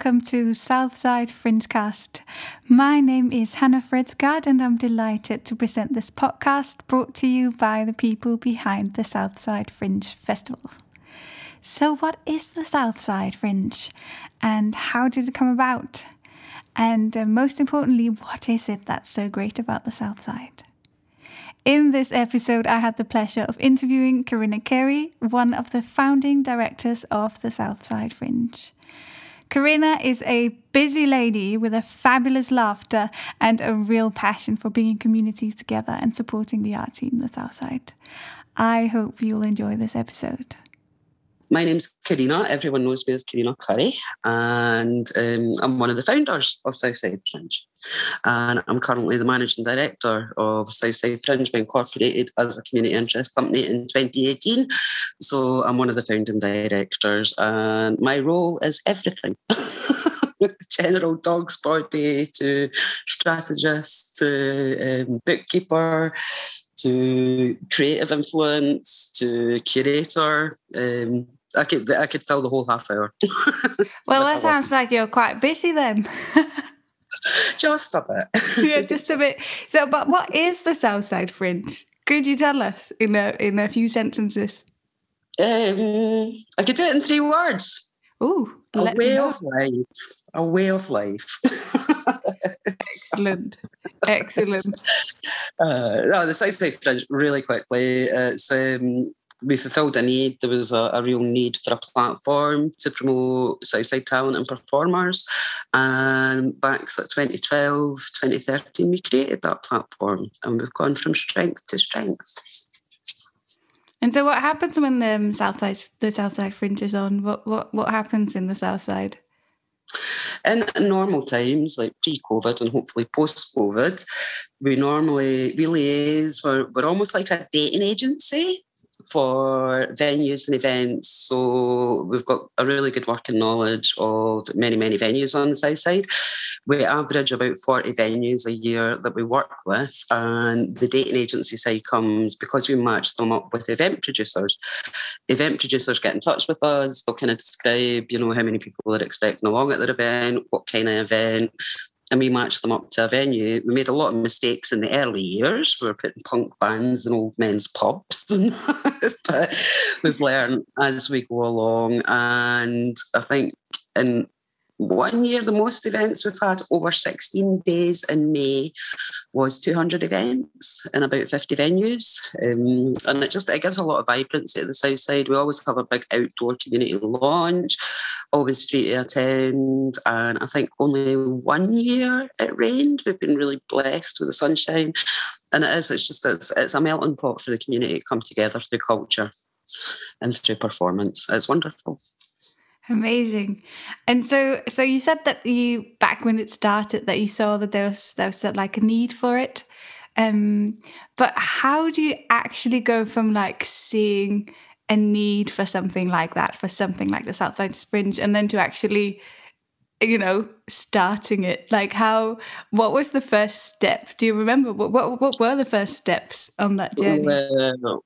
Welcome to Southside Fringecast. My name is Hannah Fredsgard and I'm delighted to present this podcast brought to you by the people behind the Southside Fringe Festival. So, what is the Southside Fringe and how did it come about? And uh, most importantly, what is it that's so great about the Southside? In this episode, I had the pleasure of interviewing Corinna Carey, one of the founding directors of the Southside Fringe. Corinna is a busy lady with a fabulous laughter and a real passion for bringing communities together and supporting the art scene in the Southside. I hope you'll enjoy this episode my name's Corinna. Everyone knows me as Corinna Curry, and um, I'm one of the founders of Southside Fringe. And I'm currently the managing director of Southside Fringe, being incorporated as a community interest company in 2018. So I'm one of the founding directors, and my role is everything. General dog's body to strategist to um, bookkeeper to creative influence to curator. Um, I could I could fill the whole half hour. well, that sounds like you're quite busy then. just a bit. yeah, just a bit. So, but what is the Southside Fringe? Could you tell us in a in a few sentences? Um, I could do it in three words. Oh, a way of life. A way of life. Excellent. Excellent. Uh, no, the Southside Fringe, really quickly, it's um, we fulfilled a need. There was a, a, real need for a platform to promote Southside talent and performers. And back at 2012, 2013, we created that platform and we've gone from strength to strength. And so, what happens when the um, Southside the Southside Fringe is on? What what what happens in the Southside? In normal times, like pre-COVID and hopefully post-COVID, we normally really is we're, we're almost like a dating agency for venues and events. So we've got a really good working knowledge of many, many venues on the south side. We average about 40 venues a year that we work with. And the dating agency side comes because we match them up with event producers. Event producers get in touch with us, they'll kind of describe, you know, how many people are expecting along at their event, what kind of event, and we matched them up to a venue. We made a lot of mistakes in the early years. We were putting punk bands in old men's pubs. but we've learned as we go along. And I think in one year, the most events we've had over 16 days in May was 200 events in about 50 venues. Um, and it just it gives a lot of vibrancy at the south side. We always have a big outdoor community launch, always free to attend. And I think only one year it rained. We've been really blessed with the sunshine. And it is, it's just, it's, it's a melting pot for the community to come together through culture and through performance. It's wonderful. Amazing. And so so you said that you back when it started that you saw that there was there was like a need for it. Um but how do you actually go from like seeing a need for something like that, for something like the Southside Fringe, and then to actually you know starting it like how what was the first step do you remember what what, what were the first steps on that journey well,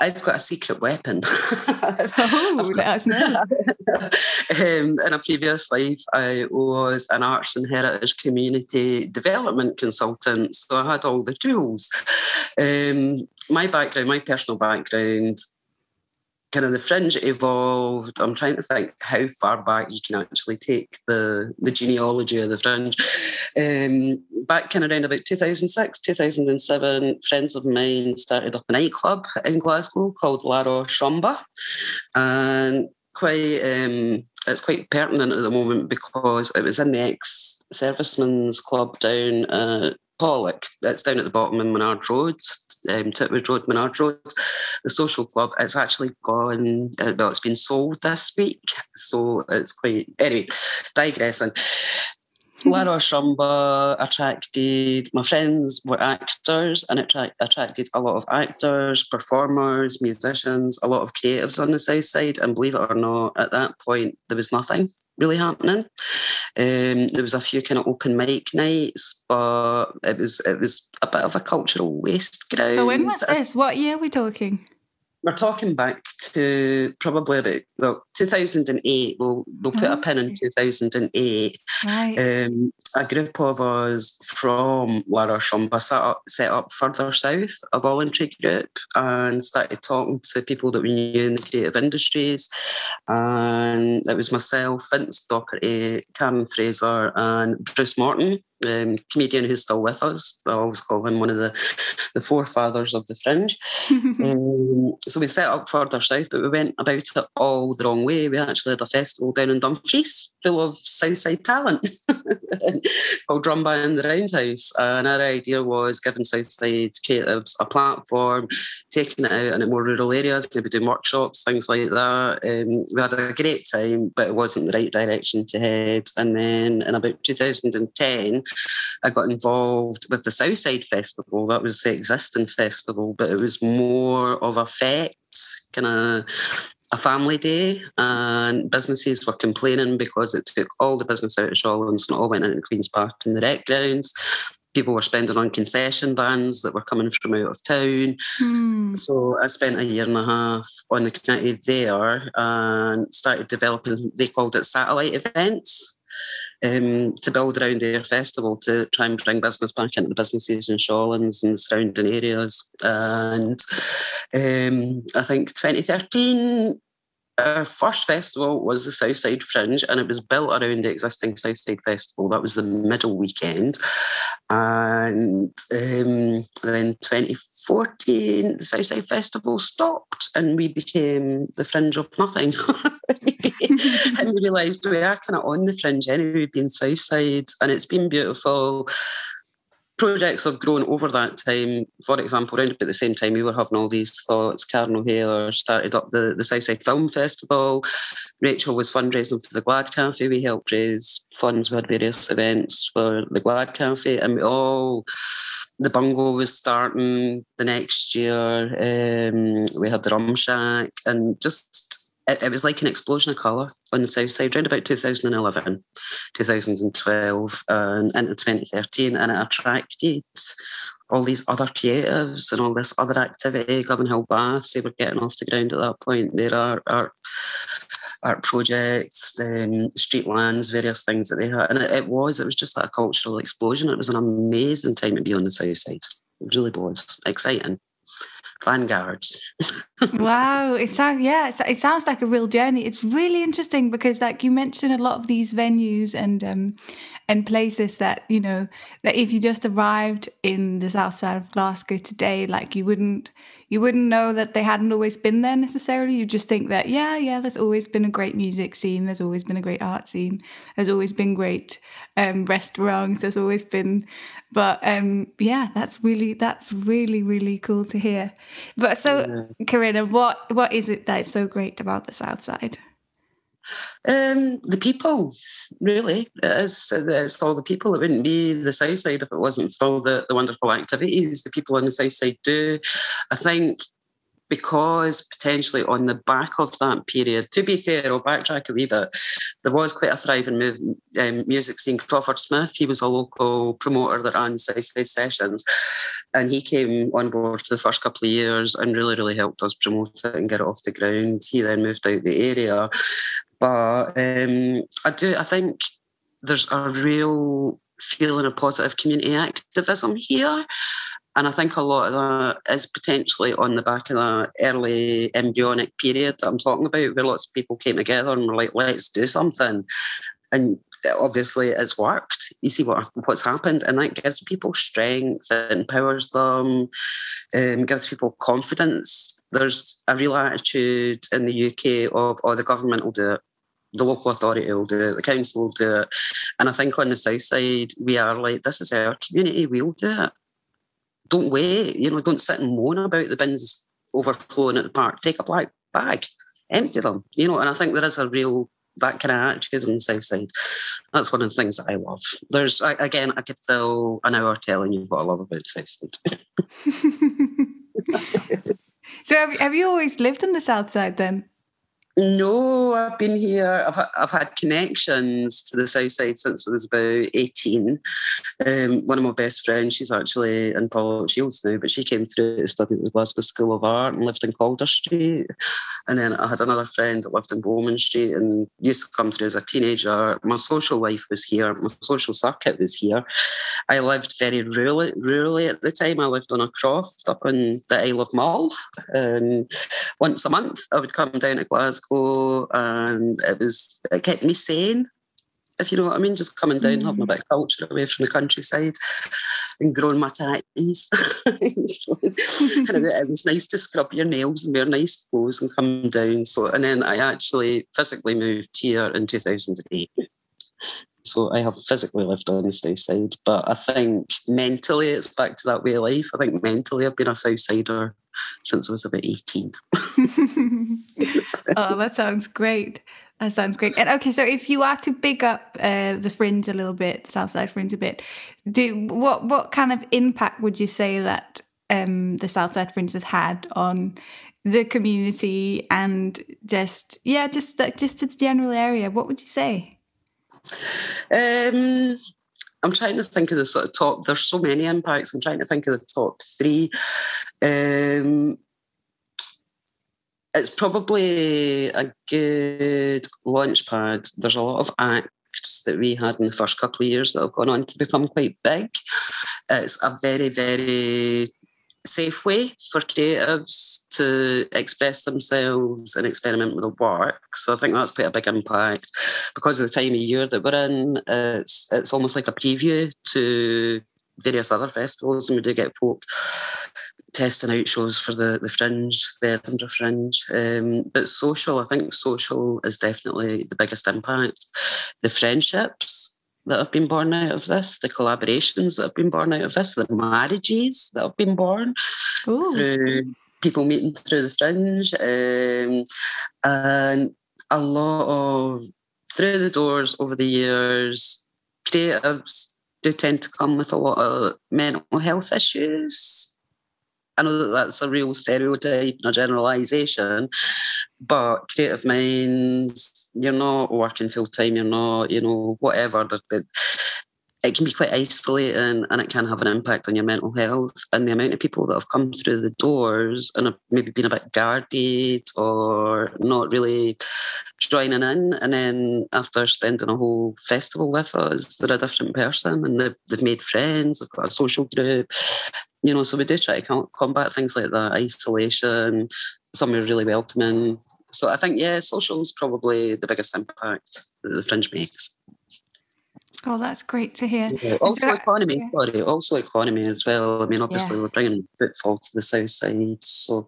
I've got a secret weapon. oh, that's nice. um, in a previous life, I was an arts and heritage community development consultant, so I had all the tools. Um, my background, my personal background, kind of the fringe evolved. I'm trying to think how far back you can actually take the, the genealogy of the fringe. Um, back kind of around about 2006, 2007, friends of mine started up a nightclub in Glasgow called La Roche And quite um, it's quite pertinent at the moment because it was in the ex servicemen's club down at Pollok. It's down at the bottom in Minard Road, um, Titwood Road, Minard Road. The social club, it's actually gone, uh, well, it's been sold this week. So it's quite, anyway, digressing. La Roche Rumba attracted, my friends were actors and it attracted a lot of actors, performers, musicians, a lot of creatives on the south side. And believe it or not, at that point, there was nothing really happening. Um, there was a few kind of open mic nights, but it was it was a bit of a cultural waste ground. So when was this? What year are we talking? We're talking back to probably about well 2008 we'll, we'll put a pin in 2008 right. um, a group of us from La Rochumba set up, set up further south a voluntary group and started talking to people that we knew in the creative industries. And it was myself Vince Docherty Karen Fraser and Bruce Morton um, comedian who's still with us. I always call him one of the, the forefathers of the fringe. um, so we set up further south, but we went about it all the wrong way. We actually had a festival down in Dumfries full of Southside talent called Drum Band the Roundhouse. And our idea was giving Southside creatives a platform, taking it out in more rural areas, maybe doing workshops, things like that. Um, we had a great time, but it wasn't the right direction to head. And then in about 2010, I got involved with the Southside Festival. That was the existing festival, but it was more of a fete, kind of a family day, and businesses were complaining because it took all the business out of Shawlands and all went into Queen's Park and the rec grounds. People were spending on concession vans that were coming from out of town. Hmm. So I spent a year and a half on the committee there and started developing, they called it satellite events um, to build around their festival to try and bring business back into the businesses in Shawlands and surrounding areas. And um, I think 2013, our first festival was the Southside Fringe, and it was built around the existing Southside Festival. That was the middle weekend. And um, then 2014, the Southside Festival stopped, and we became the Fringe of nothing. and we realised we are kind of on the fringe anyway, being Southside, and it's been beautiful projects have grown over that time. For example, around about the same time we were having all these thoughts, Karen O'Hare started up the, the Southside Film Festival. Rachel was fundraising for the Glad Cafe. We helped raise funds. We had various events for the Glad Cafe, and we all the bungalow was starting the next year. Um, we had the Rum Shack, and just it, it, was like an explosion of colour on the south side around about 2011, 2012, and into 2013, and it attracted all these other creatives and all this other activity. Govanhill Baths, they were getting off the ground at that point. There are art, art projects, um, street lands, various things that they had. And it, it was, it was just like a cultural explosion. It was an amazing time to be on the south side. It really was exciting vanguards. wow, it sounds yeah, it sounds like a real journey. It's really interesting because like you mentioned a lot of these venues and um and places that you know that if you just arrived in the south side of Glasgow today, like you wouldn't you wouldn't know that they hadn't always been there necessarily. You just think that yeah, yeah, there's always been a great music scene. There's always been a great art scene. There's always been great um, restaurants. There's always been but um, yeah, that's really that's really really cool to hear. But so, yeah. Corinna, what what is it that's so great about the South Side? Um, the people, really. It's, it's all the people. It wouldn't be the South Side if it wasn't for all the, the wonderful activities the people on the South Side do. I think because potentially on the back of that period, to be fair, I'll backtrack a wee bit, there was quite a thriving move, um, music scene. Crawford Smith, he was a local promoter that ran Southside Sessions, and he came on board for the first couple of years and really, really helped us promote it and get it off the ground. He then moved out the area. But um, I do, I think there's a real feeling of positive community activism here. And I think a lot of that is potentially on the back of that early embryonic period that I'm talking about, where lots of people came together and were like, let's do something. And obviously it's worked. You see what what's happened, and that gives people strength, it empowers them, um, gives people confidence. There's a real attitude in the UK of, oh, the government will do it the local authority will do it, the council will do it. And I think on the south side, we are like, this is our community, we'll do it don't wait, you know, don't sit and moan about the bins overflowing at the park. Take a black bag, empty them, you know, and I think there is a real that kind of attitude on the south side. That's one of the things that I love. There's I, again, I could fill an hour telling you what I love about south side. so have, have you always lived in the south side then? No, I've been here. I've, I've had connections to the south side since I was about 18. Um, one of my best friends, she's actually in Pollokshields now, but she came through to study at the Glasgow School of Art and lived in Calder Street. And then I had another friend that lived in Bowman Street and used to come through as a teenager. My social life was here, my social circuit was here. I lived very rurally, rurally at the time. I lived on a croft up in the Isle of Mull. And once a month, I would come down to Glasgow Glasgow, and it was it kept me sane. If you know what I mean, just coming down, mm. having a bit of culture away from the countryside, and growing my tatties. and it, was nice to scrub your nails and wear nice clothes and come down. So, and then I actually physically moved here in 2008. So I have physically lived on the south side, but I think mentally it's back to that way of life. I think mentally I've been a south sider since I was about 18. oh, that sounds great. That sounds great. And okay, so if you are to big up uh, the fringe a little bit, the Southside fringe a bit, do what what kind of impact would you say that um, the Southside fringe has had on the community and just yeah, just just the general area? What would you say? Um, I'm trying to think of the sort of top. There's so many impacts. I'm trying to think of the top three. Um, it's probably a good launch pad. There's a lot of acts that we had in the first couple of years that have gone on to become quite big. It's a very, very safe way for creatives to express themselves and experiment with the work. So I think that's quite a big impact because of the time of year that we're in. It's it's almost like a preview to various other festivals, and we do get folk testing out shows for the, the Fringe, the Edinburgh Fringe. Um, but social, I think social is definitely the biggest impact. The friendships that have been born out of this, the collaborations that have been born out of this, the marriages that have been born Ooh. through people meeting through the Fringe, um, and a lot of through the doors over the years, creatives do tend to come with a lot of mental health issues I know that that's a real stereotype and a generalisation, but creative minds, you're not working full time, you're not, you know, whatever. It can be quite isolating and it can have an impact on your mental health. And the amount of people that have come through the doors and have maybe been a bit guarded or not really joining in. And then after spending a whole festival with us, they're a different person and they've, they've made friends, they've got a social group, you know, so we do try to combat things like that, isolation, somewhere really welcoming. So I think, yeah, social is probably the biggest impact that the fringe makes. Oh, that's great to hear. Yeah, also so, economy, yeah. sorry, also economy as well. I mean, obviously yeah. we're bringing footfall to the south side, so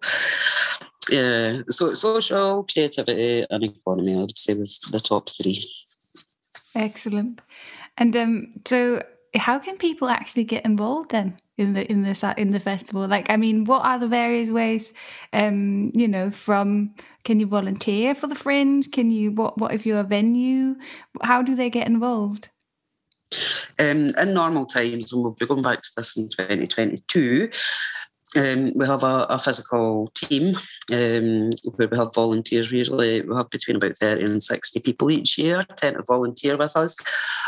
yeah. So social, creativity, and economy, I would say was the top three. Excellent. And um, so, how can people actually get involved then? in the in the in the festival like i mean what are the various ways um you know from can you volunteer for the fringe can you what what if you're a venue how do they get involved um, in normal times, and we'll be going back to this in 2022, um, we have a, a physical team um, where we have volunteers. We Usually, we have between about 30 and 60 people each year tend to volunteer with us.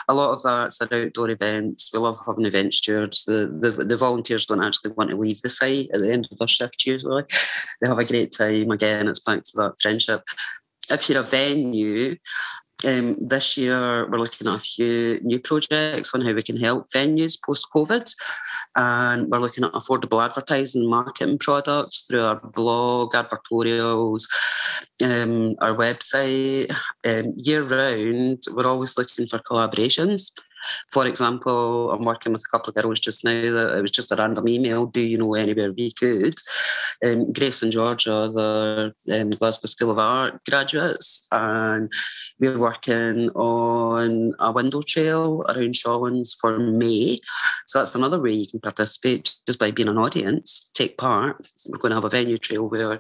A lot of that's at outdoor events. We love having event stewards. The, the, the volunteers don't actually want to leave the site at the end of their shift, usually. They have a great time. Again, it's back to that friendship. If you're a venue, um, this year, we're looking at a few new projects on how we can help venues post COVID. And we're looking at affordable advertising marketing products through our blog, advertorials, um, our website. Um, year round, we're always looking for collaborations. For example, I'm working with a couple of girls just now that it was just a random email. Do you know anywhere we could? Um, Grace and Georgia, the um, Glasgow School of Art graduates, and we're working on a window trail around Shawlands for May. So that's another way you can participate just by being an audience, take part. We're going to have a venue trail where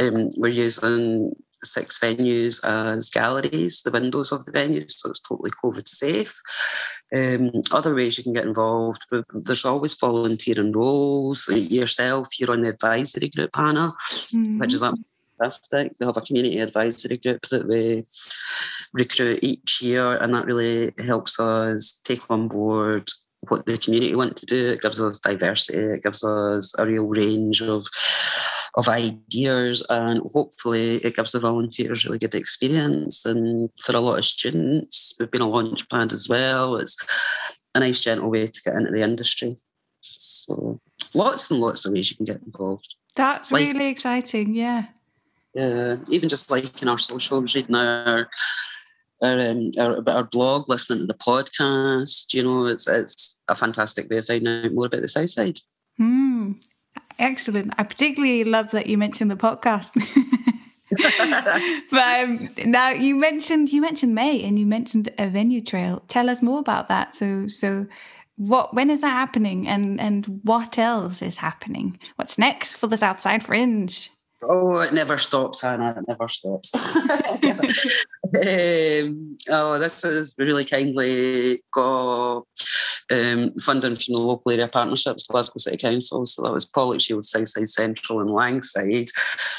um, we're using six venues as galleries, the windows of the venues, so it's totally COVID safe. Um, other ways you can get involved, but there's always volunteering roles. Yourself, you're on the advisory group, Hannah, mm-hmm. which is a fantastic. We have a community advisory group that we recruit each year, and that really helps us take on board what the community want to do. It gives us diversity. It gives us a real range of of ideas, and hopefully it gives the volunteers really good experience. And for a lot of students, we've been a launch pad as well. It's a nice, gentle way to get into the industry. So lots and lots of ways you can get involved. That's like, really exciting. Yeah. Yeah, even just like in our socials, reading our our, um, our, our blog, listening to the podcast. You know, it's it's a fantastic way of finding out more about the South Side. Hmm. Excellent. I particularly love that you mentioned the podcast. but um, now you mentioned you mentioned May and you mentioned a venue trail. Tell us more about that. So so what when is that happening and and what else is happening? What's next for the Southside Fringe? Oh, it never stops, Hannah. It never stops. um, oh, this is really kindly got um, funding from the local area partnerships, Glasgow City Council. So that was Pollokshields, Southside Central, and Langside.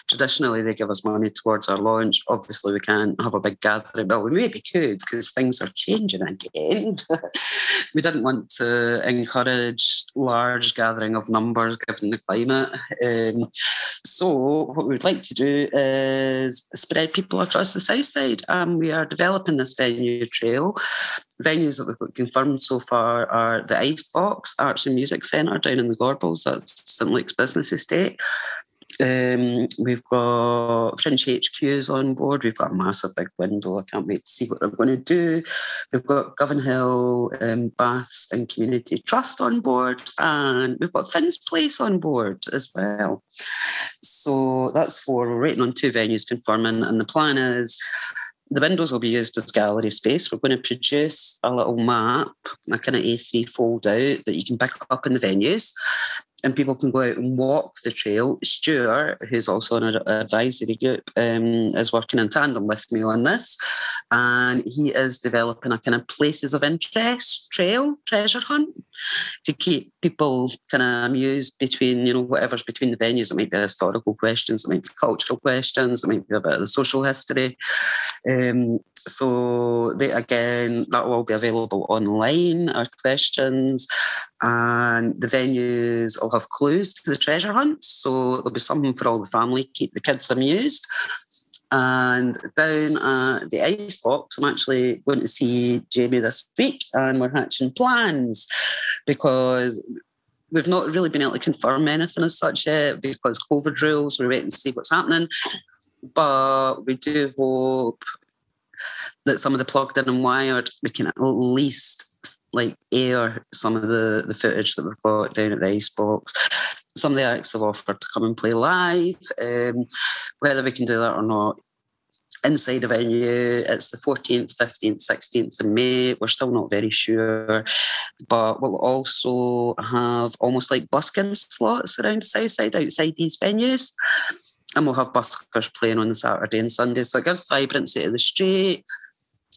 Traditionally, they give us money towards our launch. Obviously, we can't have a big gathering. Well, we maybe could because things are changing again. we didn't want to encourage large gathering of numbers given the climate. Um, so, what we'd like to do is spread people across the south side. Um, we are developing this venue trail. Venues that we've got confirmed so far are the Icebox Arts and Music Centre down in the Gorbals, that's St Luke's Business Estate. Um, we've got Fringe HQs on board. We've got a massive big window. I can't wait to see what they're going to do. We've got Govanhill um, Baths and Community Trust on board, and we've got Finn's Place on board as well. So that's four. We're waiting on two venues confirming, and the plan is the windows will be used as gallery space. We're going to produce a little map, a kind of A3 fold out that you can pick up in the venues and people can go out and walk the trail. Stuart, who's also on an advisory group, um, is working in tandem with me on this. And he is developing a kind of places of interest trail, treasure hunt, to keep people kind of amused between, you know, whatever's between the venues. It might be historical questions, it might be cultural questions, it might be a bit of the social history. Um, so they again that will all be available online our questions and the venues will have clues to the treasure hunt so there'll be something for all the family keep the kids amused and down at the ice box i'm actually going to see jamie this week and we're hatching plans because we've not really been able to confirm anything as such yet because covid rules we're waiting to see what's happening but we do hope that some of the plugged in and wired, we can at least like air some of the, the footage that we've got down at the Icebox. Some of the acts have offered to come and play live. Um, whether we can do that or not, inside the venue, it's the 14th, 15th, 16th of May. We're still not very sure. But we'll also have almost like busking slots around Southside outside these venues. And we'll have buskers playing on the Saturday and Sunday. So it gives vibrancy to the street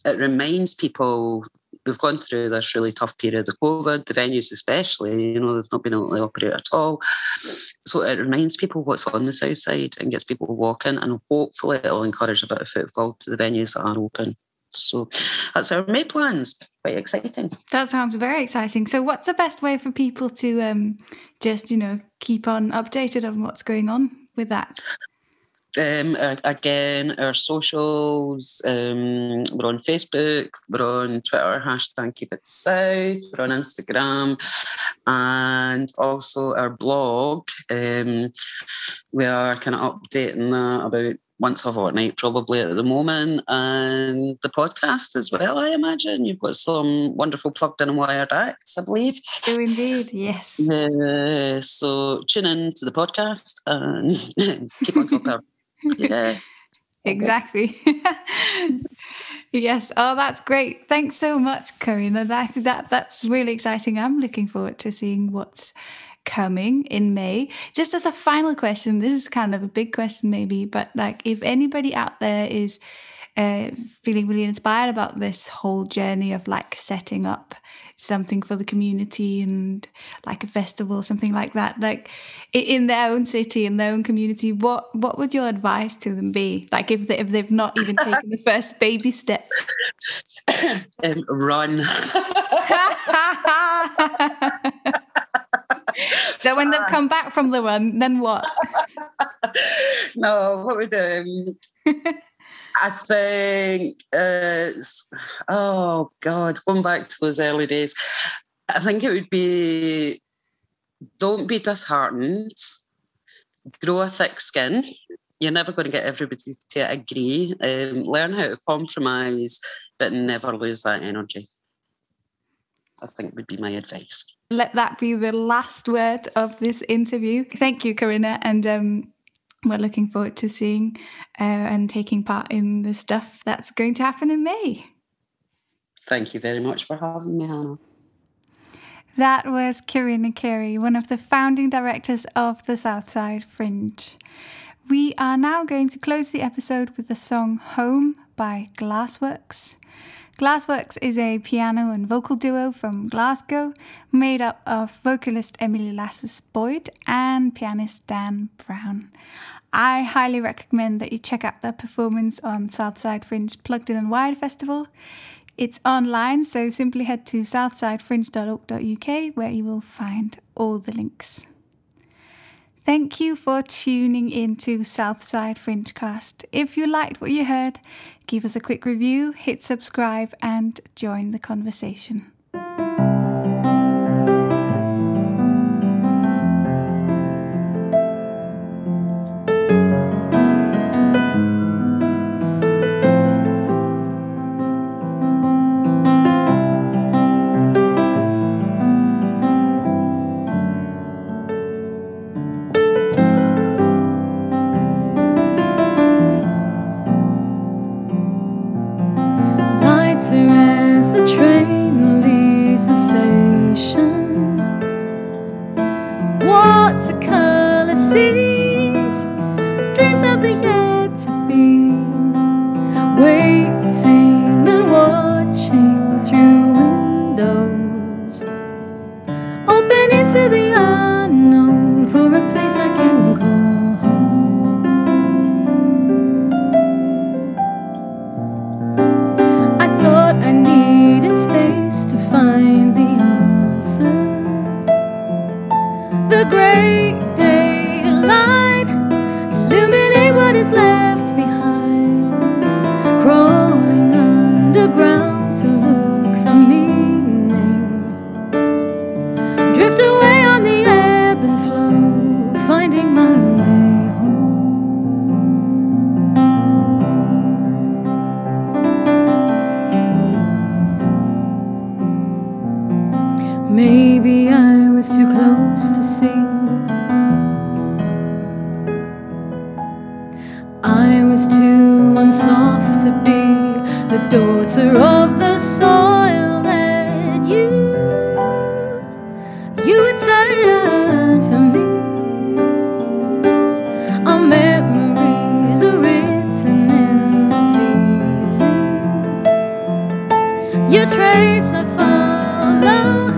it reminds people we've gone through this really tough period of COVID, the venues especially, you know, they've not been able to operate at all. So it reminds people what's on the south side and gets people walking and hopefully it'll encourage a bit of footfall to the venues that are open. So that's our May plans. Quite exciting. That sounds very exciting. So what's the best way for people to um, just, you know, keep on updated on what's going on with that? Um, again, our socials, um, we're on Facebook, we're on Twitter, hashtag Keep It South, we're on Instagram, and also our blog. Um, we are kind of updating that about once a fortnight, probably at the moment, and the podcast as well. I imagine you've got some wonderful plugged in and wired acts, I believe. Do indeed, yes. Uh, so tune in to the podcast and keep on top of yeah. exactly. yes. Oh, that's great. Thanks so much, Corinna. That, that that's really exciting. I'm looking forward to seeing what's coming in May. Just as a final question, this is kind of a big question maybe, but like if anybody out there is uh, feeling really inspired about this whole journey of like setting up something for the community and like a festival, something like that, like in their own city, in their own community, what what would your advice to them be? Like if they, if they've not even taken the first baby step, um, run. so when they've come back from the run, then what? no, what would um, I think uh, oh god, going back to those early days, I think it would be don't be disheartened, grow a thick skin. You're never going to get everybody to agree. Um, learn how to compromise, but never lose that energy. I think would be my advice. Let that be the last word of this interview. Thank you, Corinna, and um, we're looking forward to seeing uh, and taking part in the stuff that's going to happen in May. Thank you very much for having me, Hannah. That was Corinna Carey, one of the founding directors of the Southside Fringe. We are now going to close the episode with the song Home by Glassworks. Glassworks is a piano and vocal duo from Glasgow, made up of vocalist Emily Lasses Boyd and pianist Dan Brown. I highly recommend that you check out their performance on Southside Fringe Plugged In and Wired Festival. It's online, so simply head to southsidefringe.org.uk where you will find all the links. Thank you for tuning in to Southside Fringecast. If you liked what you heard, give us a quick review, hit subscribe, and join the conversation. to You trace our love.